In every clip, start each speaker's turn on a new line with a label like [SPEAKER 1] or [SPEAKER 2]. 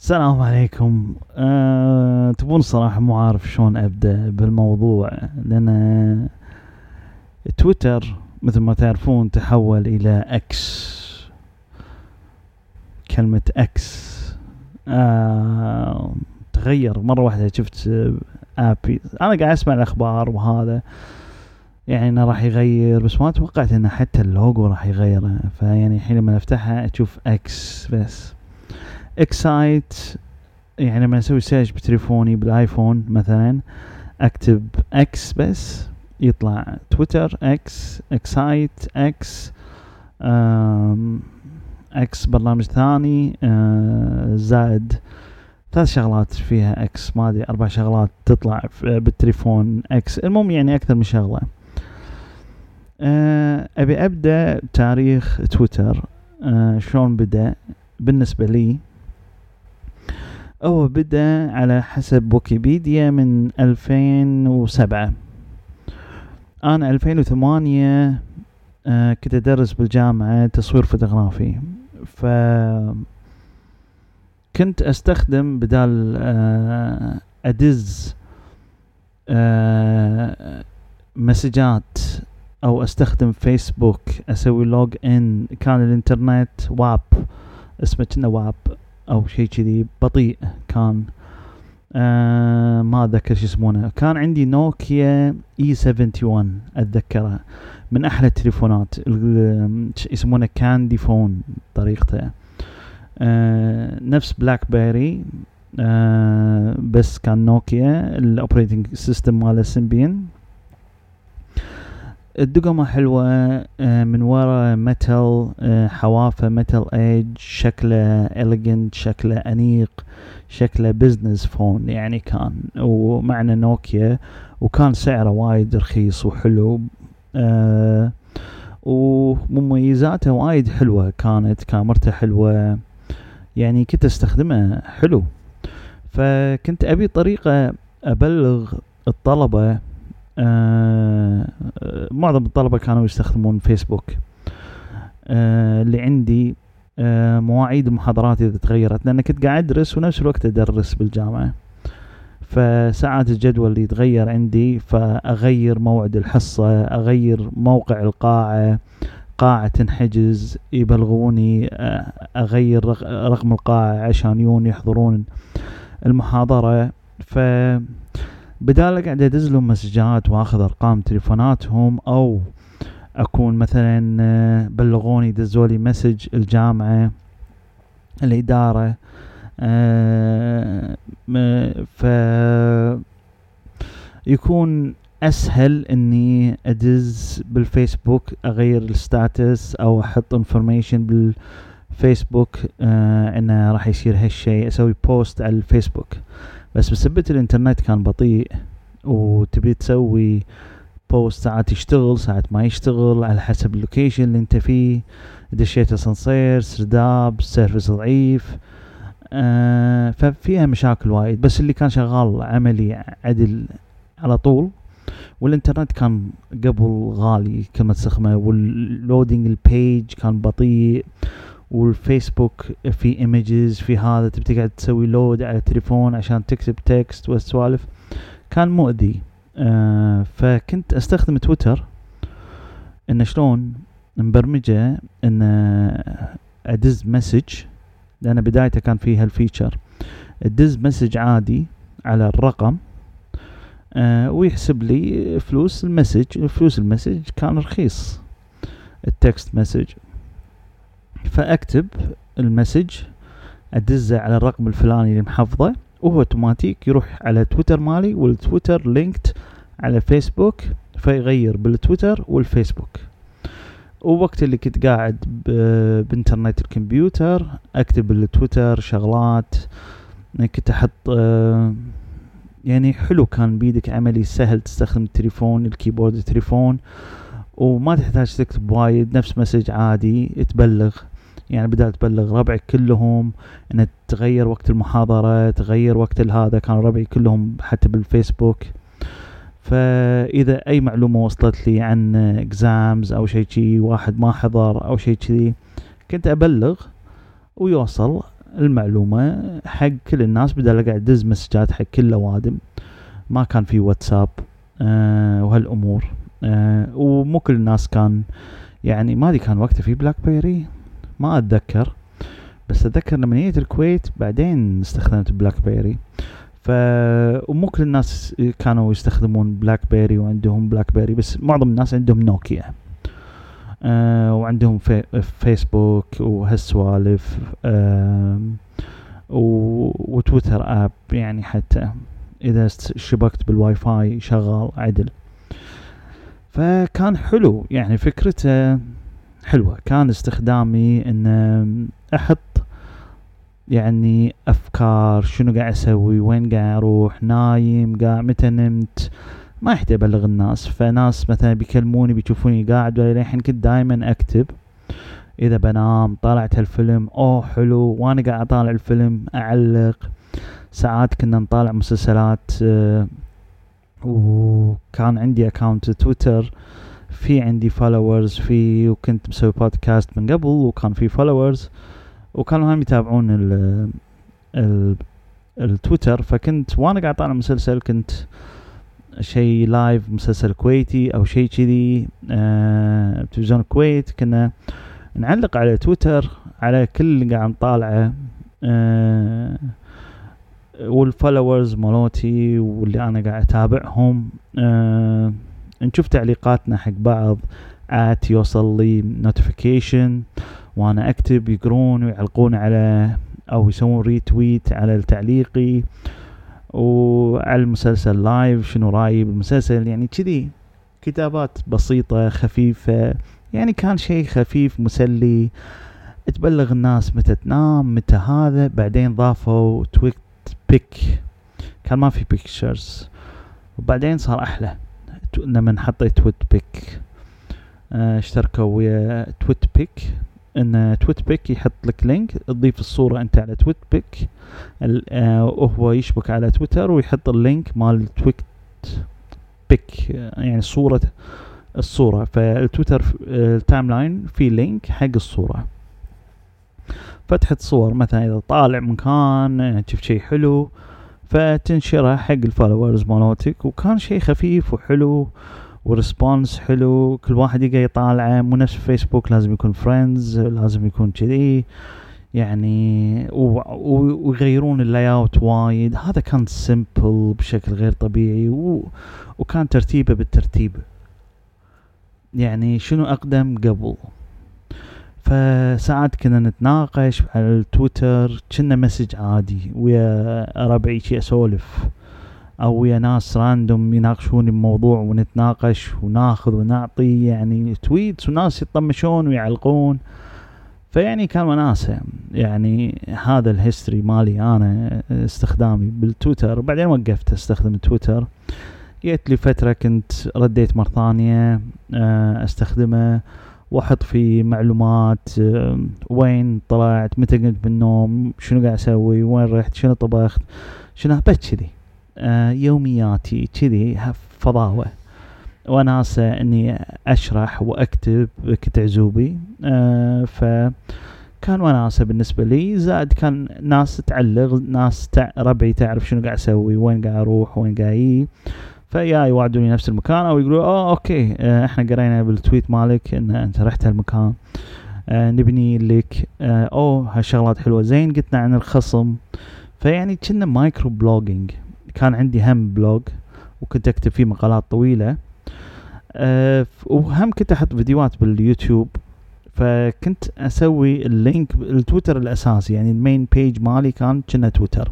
[SPEAKER 1] السلام عليكم. أه تبون صراحة مو عارف شلون أبدأ بالموضوع لأن تويتر مثل ما تعرفون تحول إلى أكس كلمة أكس أه تغير. مرة واحدة شفت آبي أنا قاعد أسمع الأخبار وهذا يعني إنه راح يغير بس ما توقعت إنه حتى اللوجو راح يغيره. فيعني الحين لما أفتحها أشوف إكس بس. Xcite يعني لما أسوي search بتليفوني بالآيفون مثلا أكتب إكس بس يطلع تويتر إكس إكسايت إكس إكس برنامج ثاني آه، زائد ثلاث شغلات فيها إكس ما أدري أربع شغلات تطلع بالتليفون إكس. المهم يعني أكثر من شغلة. آه، أبي أبدأ تاريخ تويتر. آه، شلون بدأ؟ بالنسبة لي هو بدأ على حسب ويكيبيديا من 2007 أنا 2008 آه، كنت أدرس بالجامعة تصوير فوتوغرافي. ف كنت أستخدم بدال أدز مسجات أو أستخدم فيسبوك أسوي log in كان الإنترنت WAP اسمه كنا WAP. أو شيء كذي بطيء. كان آه ما أتذكر شو يسمونه. كان عندي نوكيا E71 اتذكرها من أحلى التليفونات. يسمونه candy phone طريقته. آه نفس بلاك بيري آه بس كان نوكيا. ال operating system ماله Symbian الدقمة حلوة آه، من ورا metal آه، حوافة metal edge شكله elegant شكله أنيق شكله business phone يعني كان ومعنا نوكيا وكان سعره وايد رخيص وحلو آه ومميزاته وايد حلوة كانت كاميرته حلوة يعني كنت أستخدمه حلو. فكنت أبي طريقة أبلغ الطلبة آه معظم الطلبة كانوا يستخدمون فيسبوك. آه اللي عندي آه مواعيد المحاضرات إذا تغيرت لأن كنت قاعد أدرس ونفس الوقت أدرس بالجامعة. فساعات الجدول اللي يتغير عندي فأغير موعد الحصة أغير موقع القاعة قاعة تنحجز يبلغوني آه، أغير رقم القاعة عشان يون يحضرون المحاضرة. ف بدال قاعد أدز لهم مسجات وأخذ أرقام تليفوناتهم أو أكون مثلا آه، بلغوني دزوا لي message الجامعة الإدارة آه، ف يكون أسهل إني أدز بالفيسبوك أغير ال status أو أحط information بالفيسبوك آه إنه راح يصير هالشيء أسوي post على الفيسبوك. بس بسبة الإنترنت كان بطيء وتبي تسوي post ساعات يشتغل ساعات ما يشتغل على حسب ال location اللي أنت فيه. دشيت أسانسير سرداب service ضعيف آه ففيها مشاكل وايد. بس اللي كان شغال عملي عدل على طول والإنترنت كان قبل غالي كلمة سخمة وال loading ال page كان بطيء. والفيسبوك في images في هذا تبي تقعد تسوي load على التليفون عشان تكتب text والسوالف. كان مؤذي. آه فكنت أستخدم تويتر إن شلون مبرمجة إن أدز message لأن بدايته كان فيها ال feature أدز message عادي على الرقم آه ويحسب لي فلوس ال message فلوس ال message كان رخيص. ال text message فأكتب ال message أدزه على الرقم الفلاني اللي محفظة وهو أوتوماتيك يروح على تويتر مالي والتويتر linked على فيسبوك فيغير بالتويتر والفيسبوك. ووقت اللي كنت قاعد بإنترنت الكمبيوتر أكتب بالتويتر شغلات كنت أحط يعني حلو كان بيدك عملي سهل تستخدم التليفون ال keyboard التليفون وما تحتاج تكتب وايد نفس message عادي تبلغ. يعني بدال تبلغ ربعك كلهم إن تغير وقت المحاضرة تغير وقت هذا كانوا ربعي كلهم حتى بالفيسبوك. فإذا أي معلومة وصلت لي عن exams أو شيء شي واحد ما حضر أو شيء كذي كنت أبلغ ويوصل المعلومة حق كل الناس بدل قاعد أدز مسجات حق كل الأوادم. ما كان في واتساب أه وهالأمور. أه ومو كل الناس كان يعني ما أدري كان وقتها في بلاك بيري. ما أتذكر بس أتذكر لما جيت الكويت بعدين استخدمت بلاك بيري ف ومو كل الناس كانوا يستخدمون بلاك بيري وعندهم بلاك بيري بس معظم الناس عندهم نوكيا. آه وعندهم في فيسبوك وهالسوالف آه وتويتر app يعني حتى. إذا شبكت بالواي فاي شغال عدل. فكان حلو يعني فكرته حلوة. كان استخدامي ان أحط يعني أفكار شنو قاعد أسوي وين قاعد أروح نايم قاعد متى نمت. ما يحتاج أبلغ الناس. فناس مثلا بيكلموني بيشوفوني قاعد ولا الحين كنت دائما أكتب. إذا بنام طالعت هالفيلم أوه حلو وأنا قاعد أطالع الفيلم أعلق. ساعات كنا نطالع مسلسلات آه وكان عندي account تويتر. في عندي followers في وكنت مسوي بودكاست من قبل وكان في followers وكانوا هم يتابعون ال ال التويتر فكنت وأنا قاعد طالع مسلسل كنت شيء live مسلسل كويتي أو شيء كذي آه تلفزيون الكويت كنا نعلق على تويتر على كل اللي قاعد نطالعه آه وال followers مالوتي واللي أنا قاعد أتابعهم آه نشوف تعليقاتنا حق بعض. ات يوصل لي notification وأنا اكتب يقرون ويعلقون على أو يسوون retweet على تعليقي. وعلى المسلسل live شنو رأيي بالمسلسل؟ يعني كذي. كتابات بسيطة خفيفة. يعني كان شيء خفيف مسلي. تبلغ الناس متى تنام متى هذا. بعدين ضافوا TwitPic كان ما في pictures وبعدين صار أحلى. لما حطيت TwitPic آه اشتركوا ويا TwitPic إن TwitPic يحط لك link تضيف الصورة أنت على TwitPic وهو يشبك على تويتر ويحط ال link مال Twit Pic يعني صورة الصورة. فالتويتر ال timeline في link حق الصورة. فتحت صور مثلا إذا طالع مكان تشوف شيء حلو. فتنشرها حق ال followers مالوتك وكان شيء خفيف وحلو و response حلو كل واحد يقدر يطالعه مو نفس فيسبوك لازم يكون friends لازم يكون كذي يعني ويغيرون ال layout وايد هذا كان simple بشكل غير طبيعي. وكان ترتيبه بالترتيب يعني شنو أقدم قبل فساعات كنا نتناقش على التويتر كنا message عادي ويا ربعي شي أسولف أو ويا ناس random يناقشوني بموضوع ونتناقش وناخذ ونعطي يعني tweets وناس يطمشون ويعلقون. فيعني كان وناسة يعني هذا ال history مالي أنا استخدامي بالتويتر. وبعدين وقفت أستخدم التويتر. جيت لي فترة كنت رديت مرة ثانية أستخدمه. واحط فيه معلومات وين طلعت متى قمت بالنوم شنو قاعد أسوي وين رحت شنو طبخت شنو بس كذي. آه يومياتي كذي فضاوة. وناسة إني أشرح وأكتب كنت عزوبي. آه ف كان وناسة بالنسبة لي زائد كان ناس تعلق ناس. ربعي تعرف شنو قاعد أسوي وين قاعد أروح وين قاعد فيا يوعدوني نفس المكان أو يقولوا آه okay إحنا قرينا بال tweet مالك إن أنت رحت هالمكان آه نبني لك آه أوه هالشغلات حلوة زين قلتنا عن الخصم. فيعني كنا micro blogging كان عندي هم blog وكنت أكتب فيه مقالات طويلة أه وهم كنت أحط فيديوهات باليوتيوب فكنت أسوي ال link التويتر الأساسي يعني ال main page مالي كان كنا تويتر.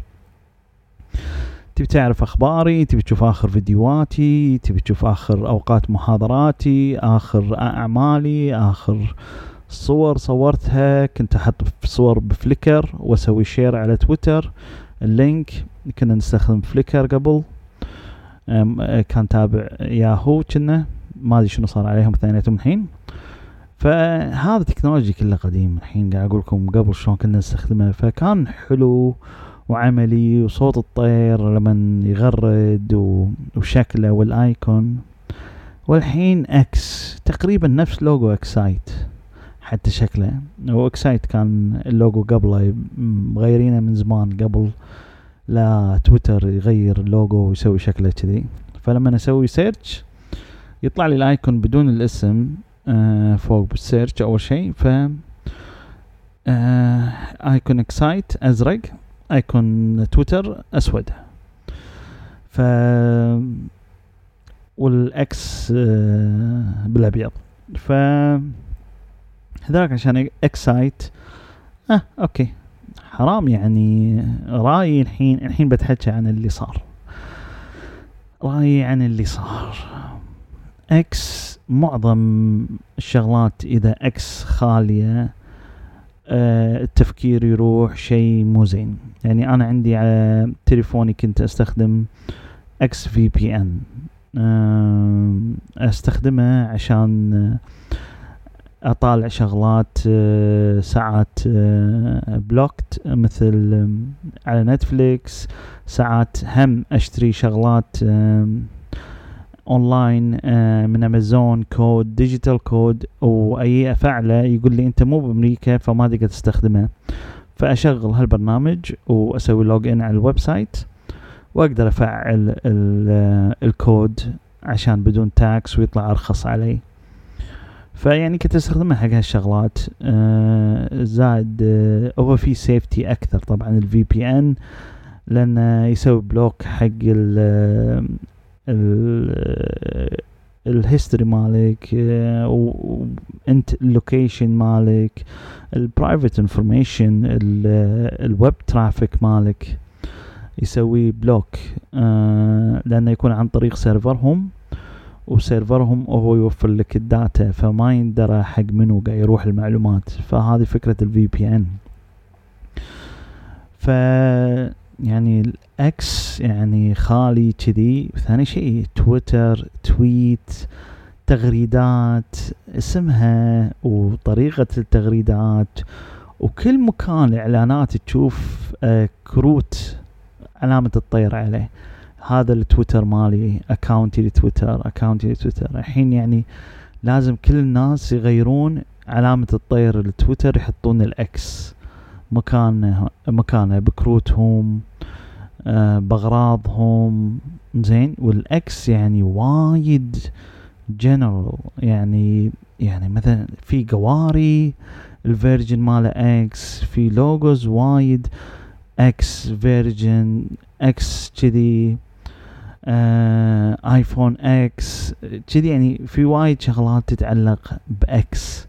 [SPEAKER 1] تبي تعرف أخباري تبي تشوف آخر فيديوهاتي تبي تشوف آخر أوقات محاضراتي آخر أعمالي آخر صور صورتها كنت أحط صور ب Flickr وأسوي share على تويتر. ال link كنا نستخدم Flickr قبل. كان تابع ياهو كنا. ما أدري شنو صار عليهم اثنيناتهم الحين. فهذا ال technology كله قديم الحين قاعد أقول لكم قبل شلون كنا نستخدمه فكان حلو. وعملي وصوت الطير لما يغرد وشكله وال icon. والحين إكس تقريبا نفس logo Excite حتى شكله. و Excite كان اللوجو قبله مغيرينه من زمان قبل لا تويتر يغير اللوجو ويسوي شكله كذي. فلما أسوي search يطلع لي ال icon بدون الاسم آه فوق بال search أول شيء. ف آه icon Excite أزرق. icon تويتر أسود. ف والإكس آه بالأبيض. ف هذاك عشان Excite. آه okay. حرام يعني. رأيي الحين الحين بتحكي عن اللي صار. رأيي عن اللي صار. إكس معظم الشغلات إذا إكس خالية التفكير يروح شيء مو زين. يعني أنا عندي على تليفوني كنت أستخدم X VPN. أستخدمه عشان أطالع شغلات آه، ساعات blocked آه، مثل على نتفليكس ساعات هم أشتري شغلات اونلاين آه، من امازون code digital code وأي افعله يقول لي أنت مو بأمريكا فما تقدر تستخدمه. فأشغل هالبرنامج وأسوي log in على ال website وأقدر أفعل الكود عشان بدون tax ويطلع أرخص علي. فيعني كنت استخدمها حق هالشغلات. آه زائد آه هو في safety أكثر طبعا ال VPN لأنه يسوي block حق ال history مالك آه وانت ال location مالك ال private information ال web traffic مالك يسوي block آه لأنه يكون عن طريق server هم و server هم وهو يوفر لك ال data فما يندرى حق منو قاعد يروح المعلومات فهذه فكرة ال VPN يعني الإكس يعني خالي كذي ثاني شيء تويتر tweet تغريدات اسمها وطريقة التغريدات وكل مكان اعلانات تشوف آه كروت علامة الطير عليه. هذا التويتر مالي account ي لتويتر account ي لتويتر الحين يعني لازم كل الناس يغيرون علامة الطير التويتر يحطون الإكس. مكان مكانه بكروتهم آه باغراضهم زين والإكس يعني وايد جنرال يعني يعني مثلا في قواري ال Virgin ماله X في logos وايد X Virgin X كذي آه iPhone X كذي يعني في وايد شغلات تتعلق ب X.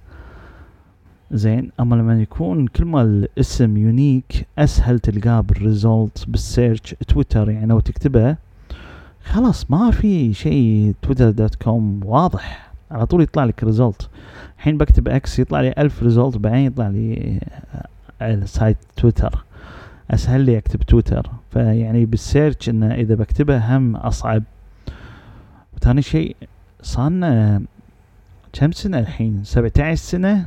[SPEAKER 1] زين أما لما يكون كل ما الاسم unique أسهل تلقاه بال result بال search تويتر يعني لو تكتبه خلاص ما في شيء تويتر dot com واضح. على طول يطلع لك result الحين بكتب X يطلع لي ألف result بعدين يطلع لي site تويتر أسهل لي أكتب تويتر فيعني بال search إنه إذا بكتبه هم أصعب. وثاني شيء صارنا كم سنة الحين؟ سبعة عشر سنة؟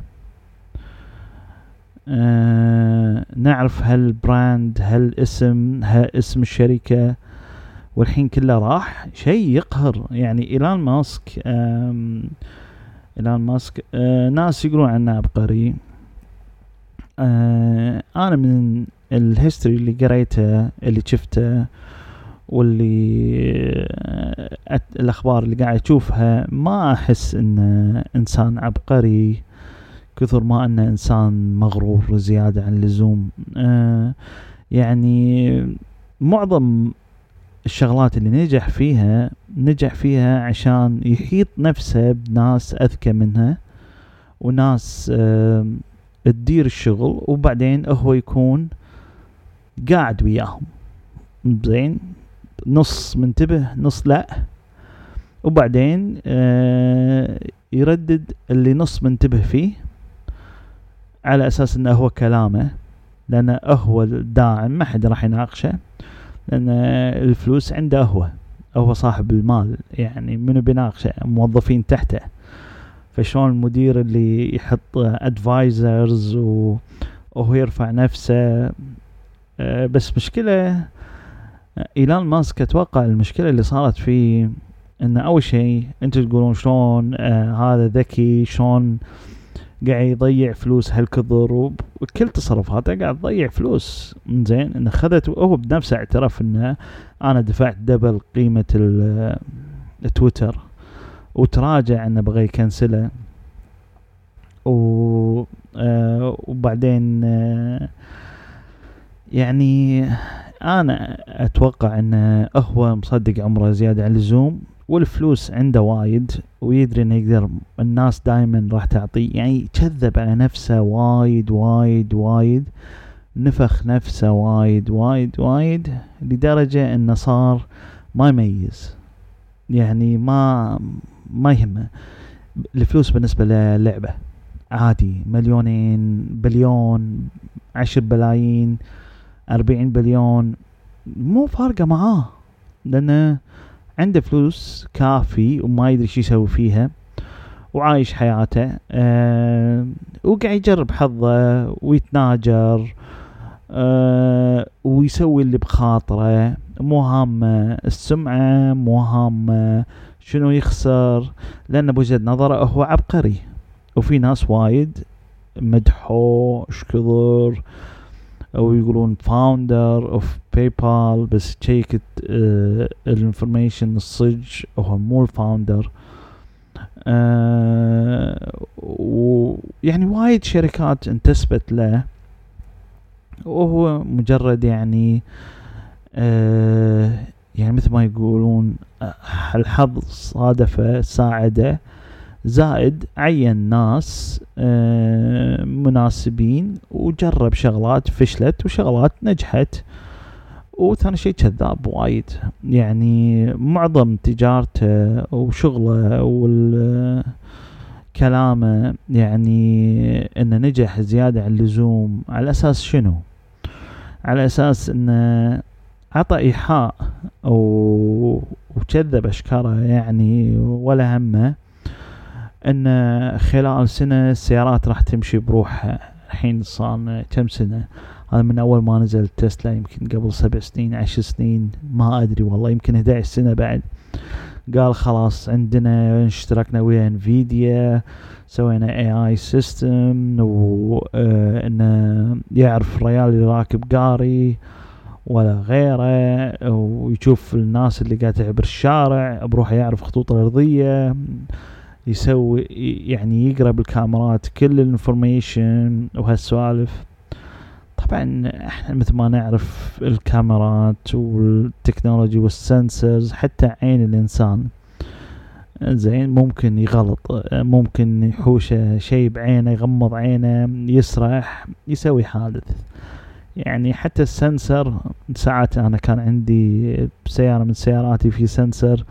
[SPEAKER 1] آه نعرف هال brand هالاسم اسم الشركة. والحين كله راح شيء يقهر. يعني إيلان ماسك إيلان ماسك آه ناس يقولون عنه عبقري. آه أنا من ال history اللي قريته اللي شفته واللي آه، الأخبار اللي قاعد أشوفها ما أحس إنه إنسان عبقري. كثر ما انه إنسان مغرور زيادة عن اللزوم. آه يعني معظم الشغلات اللي نجح فيها نجح فيها عشان يحيط نفسه بناس أذكى منها وناس آه تدير الشغل وبعدين هو يكون قاعد وياهم. زين؟ نص منتبه نص لا. وبعدين آه يردد اللي نص منتبه فيه على أساس إنه هو كلامه لأنه هو الداعم ما حد راح يناقشه لأن الفلوس عنده هو هو صاحب المال يعني منو بيناقشه؟ موظفين تحته. فشلون المدير اللي يحط ادفايزرز وهو يرفع نفسه؟ آه، بس مشكلة إيلان ماسك أتوقع المشكلة اللي صارت فيه إن أول شيء أنتم تقولون شلون آه هذا ذكي شلون قاعد يضيع فلوس هالكثر وكل تصرفاته قاعد تضيع فلوس. زين انه خذت وهو بنفسه اعترف إنه أنا دفعت دبل قيمة التويتر وتراجع إنه بغى يكنسله. و آه وبعدين آه يعني أنا أتوقع إنه هو مصدق عمره زيادة عن اللزوم. والفلوس عنده وايد ويدري إنه يقدر الناس دائما راح تعطيه يعني كذب على نفسه وايد وايد وايد. نفخ نفسه وايد وايد وايد لدرجة إنه صار ما يميز. يعني ما ما يهمه. الفلوس بالنسبة للعبة عادي. مليونين بليون عشر بلايين أربعين بليون مو فارقة معاه. لأنه عنده فلوس كافي وما يدري شو يسوي فيها وعايش حياته. أه وقاعد يجرب حظه ويتناجر أه ويسوي اللي بخاطره. مو هامة السمعة مو هامة شنو يخسر؟ لأن بوجهة نظره هو عبقري. وفي ناس وايد مدحوه إيش كثر أو يقولون founder of PayPal بس checked آه ال information الصج هو مو ال founder آه ويعني وايد شركات انتسبت له. وهو مجرد يعني آه يعني مثل ما يقولون آه، الحظ صادفه ساعده. زائد عين ناس آه، مناسبين وجرب شغلات فشلت وشغلات نجحت. وثاني شيء كذاب وايد. يعني معظم تجارته وشغله والكلامه يعني إنه نجح زيادة عن اللزوم. على أساس شنو؟ على أساس إنه عطى إيحاء وكذب اشكاره يعني ولا همه. أن خلال سنة السيارات راح تمشي بروحها الحين صار كم سنة؟ هذا من أول ما نزل تسلا يمكن قبل سبع سنين عشر سنين ما أدري والله يمكن 11 سنة بعد. قال خلاص عندنا اشتركنا ويا انفيديا سوينا AI system وانه يعرف الريال اللي راكب قاري ولا غيره ويشوف الناس اللي قاعدة تعبر الشارع بروحه يعرف خطوط الأرضية. يسوي يعني يقرأ بالكاميرات كل ال information وهالسوالف. طبعا إحنا مثل ما نعرف الكاميرات وال technology وال sensors حتى عين الإنسان. زين ممكن يغلط ممكن يحوشه شيء بعينه يغمض عينه يسرح يسوي حادث. يعني حتى ال sensor ساعات أنا كان عندي بسيارة من سياراتي في sensor.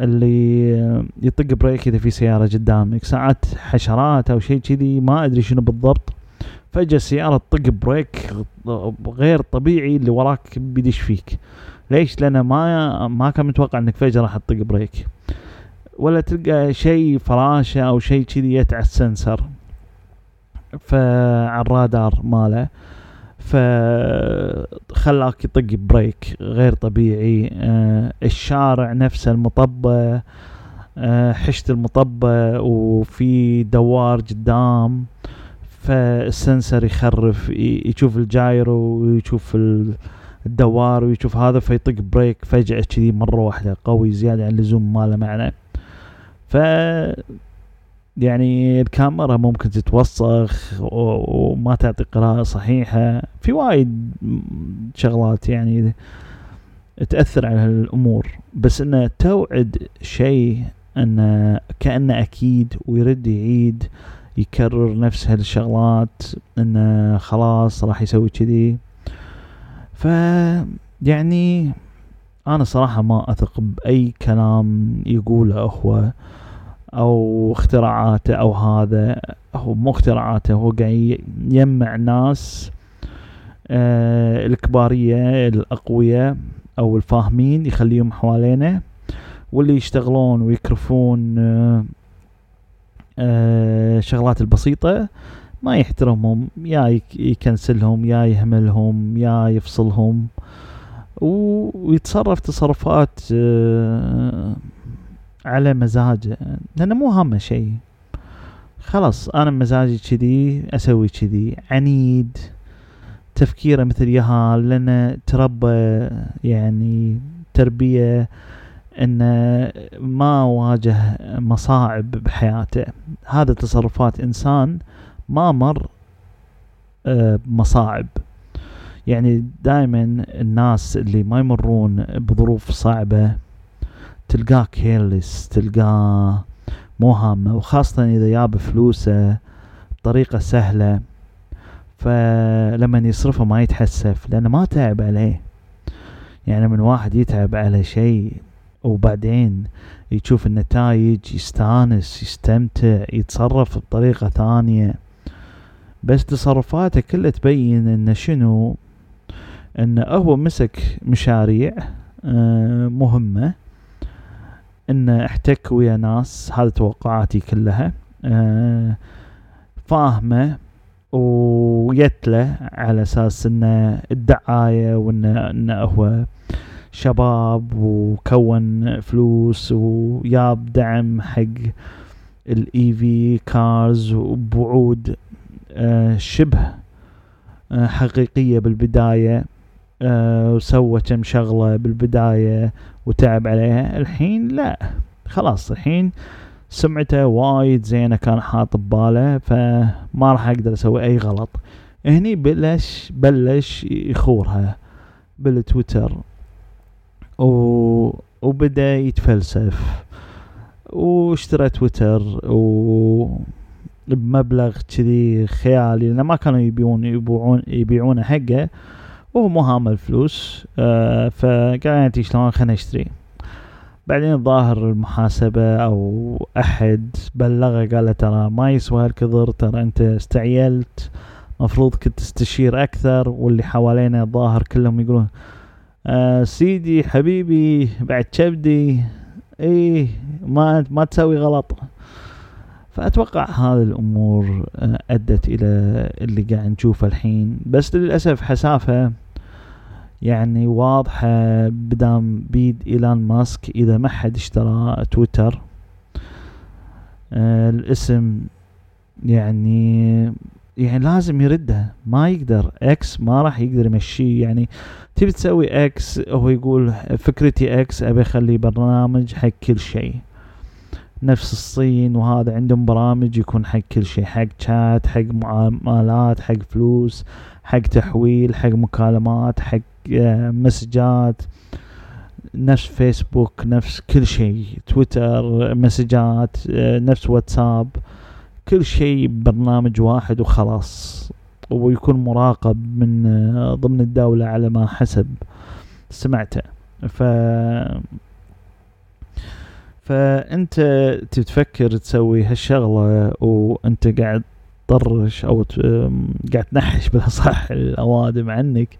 [SPEAKER 1] اللي يطق brake إذا في سيارة قدامك. ساعات حشرات أو شيء كذي ما أدري شنو بالضبط. فجأة السيارة تطق brake غير طبيعي اللي وراك بيدش فيك. ليش؟ لأن ما ما كان متوقع إنك فجأة راح تطق brake. ولا تلقى شيء فراشة أو شيء كذي يتعس ال sensor فعلى الرادار ماله. فخلاك يطق brake غير طبيعي. آه الشارع نفسه المطبة آه حشت المطبة وفي دوار قدام فال sensor يخرف يشوف ال gyro ويشوف الدوار ويشوف هذا فيطق brake فجأة كذي مرة واحدة قوي زيادة عن اللزوم ما له معنى. ف يعني الكاميرا ممكن تتوسخ وما تعطي قراءة صحيحة. في وايد شغلات يعني تأثر على هالأمور بس إنه توعد شيء انه كأنه أكيد ويرد يعيد يكرر نفس هالشغلات انه خلاص راح يسوي كذي. ف يعني أنا صراحة ما أثق بأي كلام يقوله هو. أو اختراعاته أو هذا هو مو اختراعاته هو قاعد يجمع ناس آه الكبارية الأقوياء أو الفاهمين يخليهم حوالينه واللي يشتغلون ويكرفون آه آه شغلات البسيطة ما يحترمهم يا يكنسلهم يا يهملهم يا يفصلهم ويتصرف تصرفات آه على مزاجه لأنه مو هامه شيء. خلاص أنا مزاجي كذي أسوي كذي. عنيد تفكيره مثل يهال لأنه تربى يعني تربية إنه ما واجه مصاعب بحياته. هذا تصرفات إنسان ما مر آه، بمصاعب. يعني دائما الناس اللي ما يمرون بظروف صعبة تلقاه كيرلس تلقاه مو هامة وخاصة إذا جاب فلوسه بطريقة سهلة فلما يصرفه ما يتحسف لأنه ما تعب عليه. يعني من واحد يتعب على شيء وبعدين يشوف النتائج يستانس يستمتع يتصرف بطريقة ثانية. بس تصرفاته كلها تبين انه شنو؟ انه هو مسك مشاريع آه، مهمة. انه أحتك ويا ناس هذا توقعاتي كلها. آه، فاهمه ويتله على أساس إنه الدعاية وإنه انه هو شباب وكون فلوس وياب دعم حق ال EV cars وبوعود آه شبه آه حقيقية بالبداية آه وسوى كم شغلة بالبداية وتعب عليها الحين لا. خلاص الحين سمعته وايد زينة كان حاط بباله فما راح أقدر أسوي أي غلط. هني بلش بلش يخورها بالتويتر و... وبدأ يتفلسف. واشترى تويتر و بمبلغ كذي خيالي لأن ما كانوا يبيعون يبيعون يبيعونه حقه. وهو مو هامل فلوس آه فقال يعني شلون خلينا نشتري. بعدين الظاهر المحاسبة أو أحد بلغه قال له ترى ما يسوى هالكثر ترى أنت استعيلت مفروض كنت تستشير أكثر واللي حوالينا الظاهر كلهم يقولون آه سيدي حبيبي بعد كبدي إيه ما ما تسوي غلط. فأتوقع هذه الأمور آه أدت إلى اللي قاعد نشوفه الحين. بس للأسف حسافة يعني واضحة بدام بيد إيلان ماسك إذا ما حد اشترى تويتر آه الاسم يعني يعني لازم يردها ما يقدر. إكس ما راح يقدر يمشيه. يعني تبي تسوي إكس هو يقول فكرتي إكس أبي أخلي برنامج حق كل شيء. نفس الصين وهذا عندهم برامج يكون حق كل شيء حق شات حق معاملات حق فلوس حق تحويل حق مكالمات حق آه، مسجات نفس فيسبوك نفس كل شيء تويتر مسجات آه، نفس واتساب كل شيء برنامج واحد وخلاص. ويكون مراقب من آه، ضمن الدولة على ما حسب سمعته. ف فأنت تتفكر تسوي هالشغلة وأنت قاعد تطرش أو قاعد تنحش بالأصح الأوادم عنك.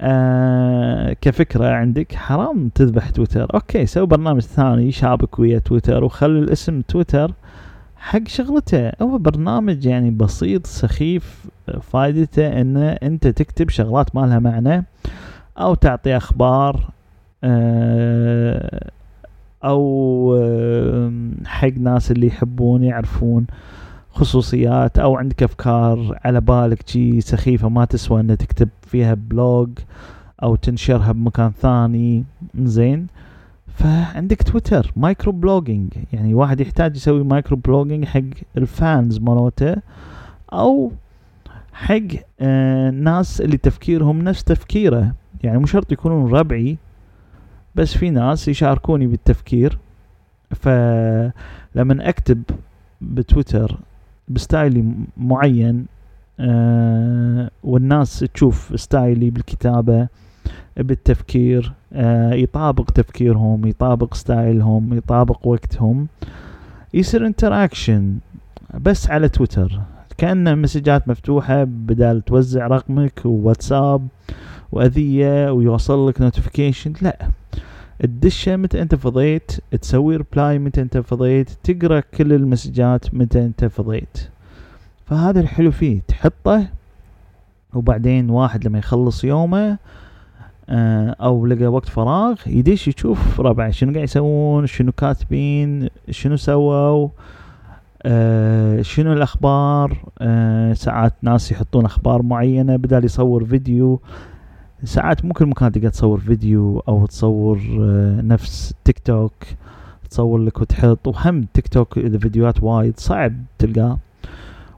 [SPEAKER 1] آه كفكرة عندك حرام تذبح تويتر. أوكي سوي برنامج ثاني شابك ويا تويتر وخلي الاسم تويتر حق شغلته. هو برنامج يعني بسيط سخيف فائدته إنه أنت تكتب شغلات ما لها معنى أو تعطي أخبار. آه، أو حق ناس اللي يحبون يعرفون خصوصيات أو عندك أفكار على بالك شي سخيفة ما تسوى ان تكتب فيها بلوج أو تنشرها بمكان ثاني زين. فعندك تويتر micro blogging. يعني واحد يحتاج يسوي micro blogging حق ال fans مالوته أو حق آه ناس اللي تفكيرهم نفس تفكيره. يعني مو شرط يكونون ربعي. بس في ناس يشاركوني بالتفكير فلما أكتب بتويتر بستايلي معين آه والناس تشوف ستايلي بالكتابة بالتفكير آه يطابق تفكيرهم يطابق ستايلهم يطابق وقتهم يصير interaction بس على تويتر. كأن مسجات مفتوحة بدال توزع رقمك وواتساب وأذية ويوصل لك notification لا. الدشة متى انت فضيت تسوي reply متى انت فضيت تقرأ كل المسجات متى انت فضيت. فهذا الحلو فيه تحطه وبعدين واحد لما يخلص يومه آه، أو لقى وقت فراغ يدش يشوف ربعه شنو قاعد يسوون شنو كاتبين شنو سووا آه شنو الأخبار آه ساعات ناس يحطون أخبار معينة بدال يصور فيديو. ساعات مو كل مكان تقدر تصور فيديو أو تصور آه نفس تيك توك تصور لك وتحط وهم تيك توك إذا فيديوهات وايد صعب تلقاه.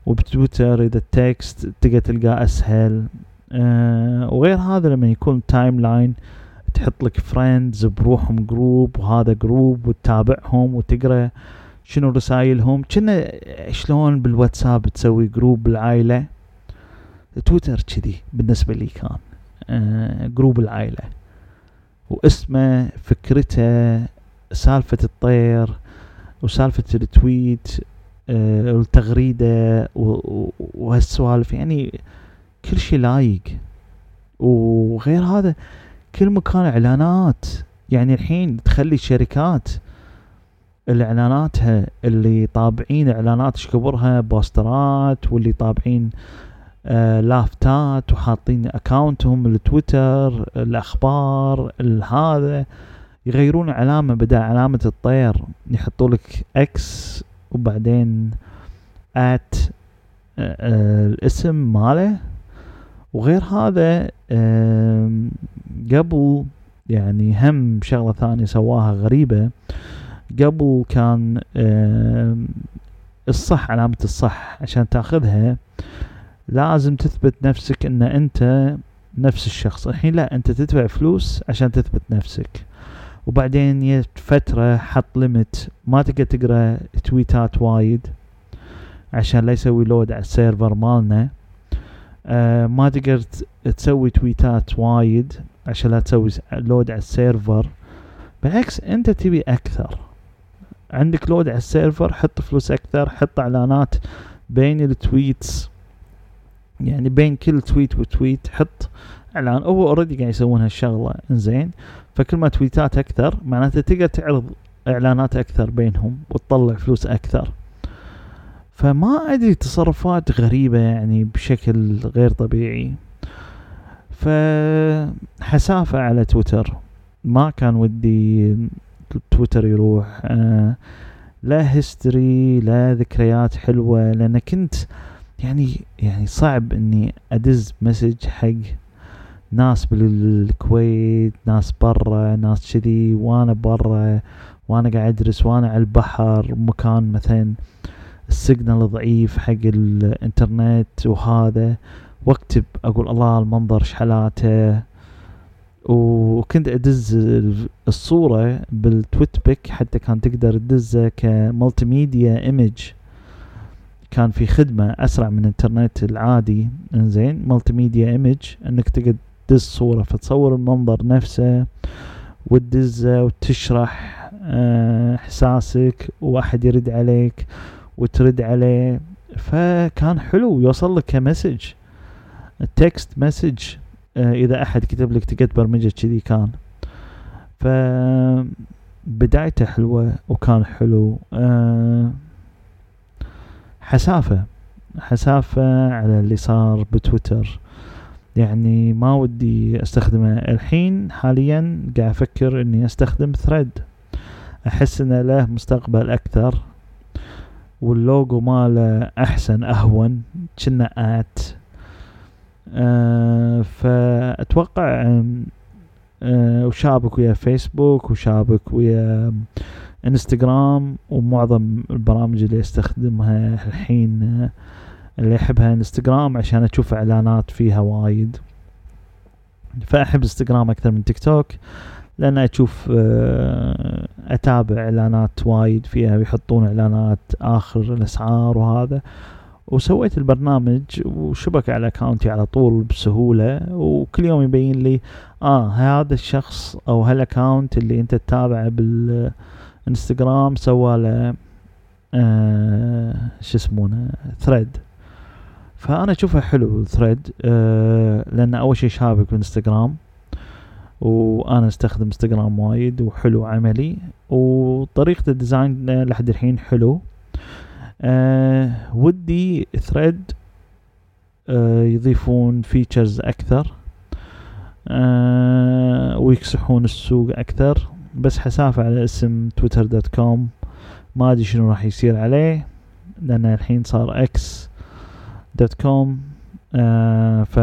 [SPEAKER 1] وبتويتر إذا ال text تقدر تلقاه أسهل. أه وغير هذا لما يكون timeline تحط لك friends بروحهم group وهذا group وتتابعهم وتقرأ شنو رسائلهم كنا شلون بالواتساب تسوي group بالعائله تويتر كذي بالنسبة لي كان. group العائلة. واسمه فكرته سالفة الطير وسالفة التويت آه والتغريدة وهالسوالف. يعني كل شيء لايق. وغير هذا كل مكان إعلانات. يعني الحين تخلي الشركات الاعلاناتها اللي طابعين إعلانات شكبرها بوسترات واللي طابعين آه لافتات وحاطين اكاونتهم التويتر الأخبار هذا. يغيرون علامة بدل علامة الطير يحطوا لك إكس وبعدين ات آه، آه، الاسم ماله. وغير هذا قبل يعني هم شغلة ثانية سواها غريبة قبل كان الصح علامة الصح عشان تاخذها لازم تثبت نفسك إن أنت نفس الشخص. الحين لا أنت تدفع فلوس عشان تثبت نفسك. وبعدين فترة حط limit ما تقدر تقرأ تويتات وايد عشان لا يسوي load على ال server مالنا. آه ما تقدر تسوي تويتات وايد عشان لا تسوي load على ال server. بالعكس أنت تبي أكثر. عندك load على ال server حط فلوس أكثر حط إعلانات بين ال tweets يعني بين كل tweet و tweet حط إعلان. هو already قاعد يسوون هالشغلة. إنزين. فكل ما تويتات أكثر معناته تقدر تعرض إعلانات أكثر بينهم وتطلع فلوس أكثر. فما أدري تصرفات غريبة يعني بشكل غير طبيعي. فحسافة على تويتر. ما كان ودي تويتر يروح. آه لا history لا ذكريات حلوة. لأن كنت يعني يعني صعب إني أدز message حق ناس بالكويت ناس برا ناس كذي وأنا برا وأنا قاعد أدرس وأنا على البحر مكان مثلا ال signal ضعيف حق الإنترنت وهذا. واكتب أقول الله المنظر شحلاته. وكنت أدز الصورة بال Twitpic حتى كان تقدر تدزه ك multimedia image كان في خدمة أسرع من الإنترنت العادي. إنزين multimedia image إنك تقدر تدز صورة فتصور المنظر نفسه وتدزه وتشرح آه، إحساسك واحد يرد عليك وترد عليه. فكان حلو يوصل لك ك message ال text message إذا أحد كتب لك تقدر تبرمجه كذي كان. ف بدايته حلوة وكان حلو. أه حسافة حسافة على اللي صار بتويتر. يعني ما ودي أستخدمه. الحين حاليا قاعد أفكر إني أستخدم ثريد أحس إنه له مستقبل أكثر واللوجو ماله أحسن أهون كنا آت. أه فأتوقع أه وشابك ويا فيسبوك وشابك ويا انستغرام ومعظم البرامج اللي أستخدمها الحين اللي أحبها انستغرام عشان أشوف إعلانات فيها وايد. فأحب انستغرام أكثر من تيك توك لأن أشوف آه، أتابع إعلانات وايد فيها ويحطون إعلانات آخر الأسعار وهذا. وسويت البرنامج وشبك على أكاونتي على طول بسهولة وكل يوم يبين لي آه هذا الشخص أو هال account اللي أنت تتابعه بالانستغرام سوى له آه شو يسمونه Thread فأنا اشوفها حلو ال Thread آه لأن أول شيء شابك بانستغرام. وأنا أستخدم انستغرام وايد وحلو عملي. وطريقة ال design لحد الحين حلو. آه ودي Thread آه يضيفون features أكثر. آه ويكسحون السوق أكثر. بس حسافة على اسم تويتر dot com ما أدري شنو راح يصير عليه لأن الحين صار X dot com آه ف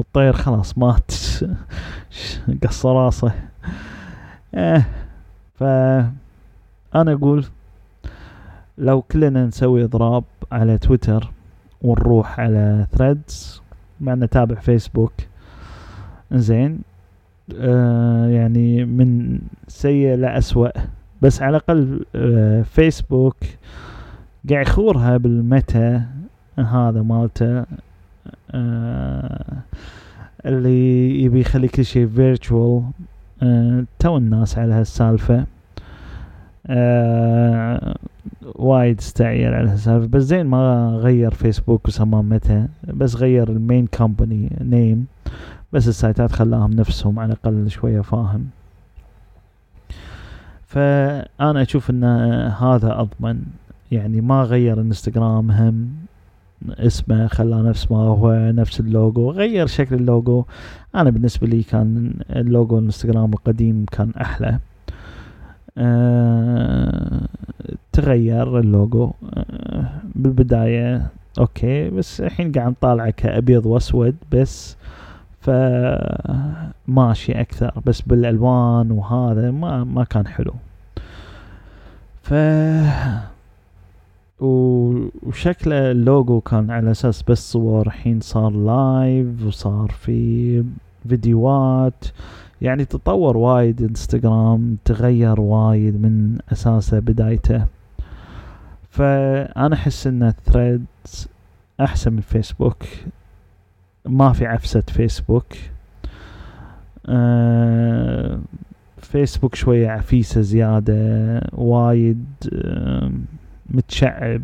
[SPEAKER 1] الطير خلاص مات. قص راسه. آه ف أنا أقول لو كلنا نسوي اضراب على تويتر ونروح على ثريدز مع نتابع فيسبوك زين آه يعني من سيء لأسوأ. بس على الأقل آه فيسبوك قاعد يخورها بالمتا هذا مالته. آه اللي يبي يخلي كل شيء virtual آه تو الناس على هالسالفة. آه وايد استعير على هالسالفة. بس زين ما غير فيسبوك وسماه ميتا بس غير ال main company name بس السايتات خلاهم نفسهم على الأقل شوية فاهم. فأنا أشوف إن هذا أضمن. يعني ما غير إنستغرام هم اسمه خلاه نفس ما هو نفس اللوجو غير شكل اللوجو. أنا بالنسبة لي كان اللوجو الإنستغرام القديم كان أحلى. أه تغير اللوجو. أه بالبداية okay بس الحين قاعد نطالعه كأبيض وأسود بس. فماشي أكثر بس بالألوان وهذا ما ما كان حلو. ف وشكله اللوجو كان على أساس بس صور الحين صار live وصار في فيديوهات. يعني تطور وايد إنستغرام تغير وايد من أساسه بدايته. فأنا أحس إن ثريدز أحسن من فيسبوك ما في عفسة فيسبوك. آه فيسبوك شوية عفيسة زيادة وايد متشعب.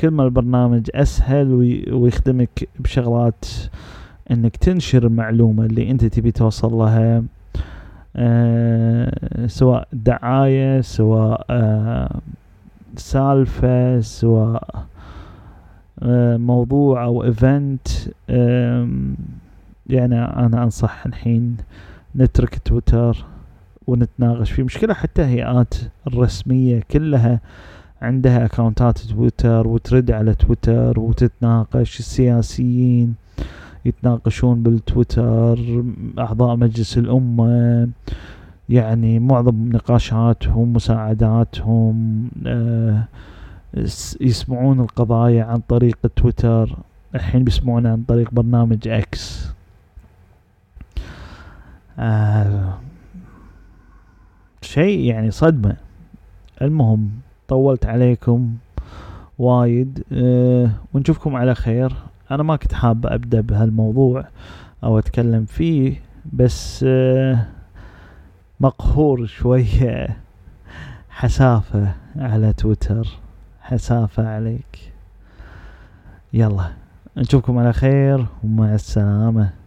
[SPEAKER 1] كل ما البرنامج أسهل ويخدمك بشغلات إنك تنشر المعلومة اللي أنت تبي توصل لها. آه سواء دعاية سواء سالفة سواء موضوع أو ايفنت يعني أنا أنصح الحين نترك تويتر ونتناقش في مشكلة حتى هيئات الرسمية كلها عندها اكونتات تويتر وترد على تويتر وتتناقش. السياسيين يتناقشون بالتويتر أعضاء مجلس الأمة يعني معظم نقاشاتهم مساعداتهم آه يسمعون القضايا عن طريق تويتر الحين بيسمعون عن طريق برنامج إكس آه شيء يعني صدمة. المهم طولت عليكم وايد. أه ونشوفكم على خير. أنا ما كنت حاب أبدأ بهالموضوع أو أتكلم فيه بس أه مقهور شوية حسافة على تويتر. حسافة عليك. يلا نشوفكم على خير ومع السلامة.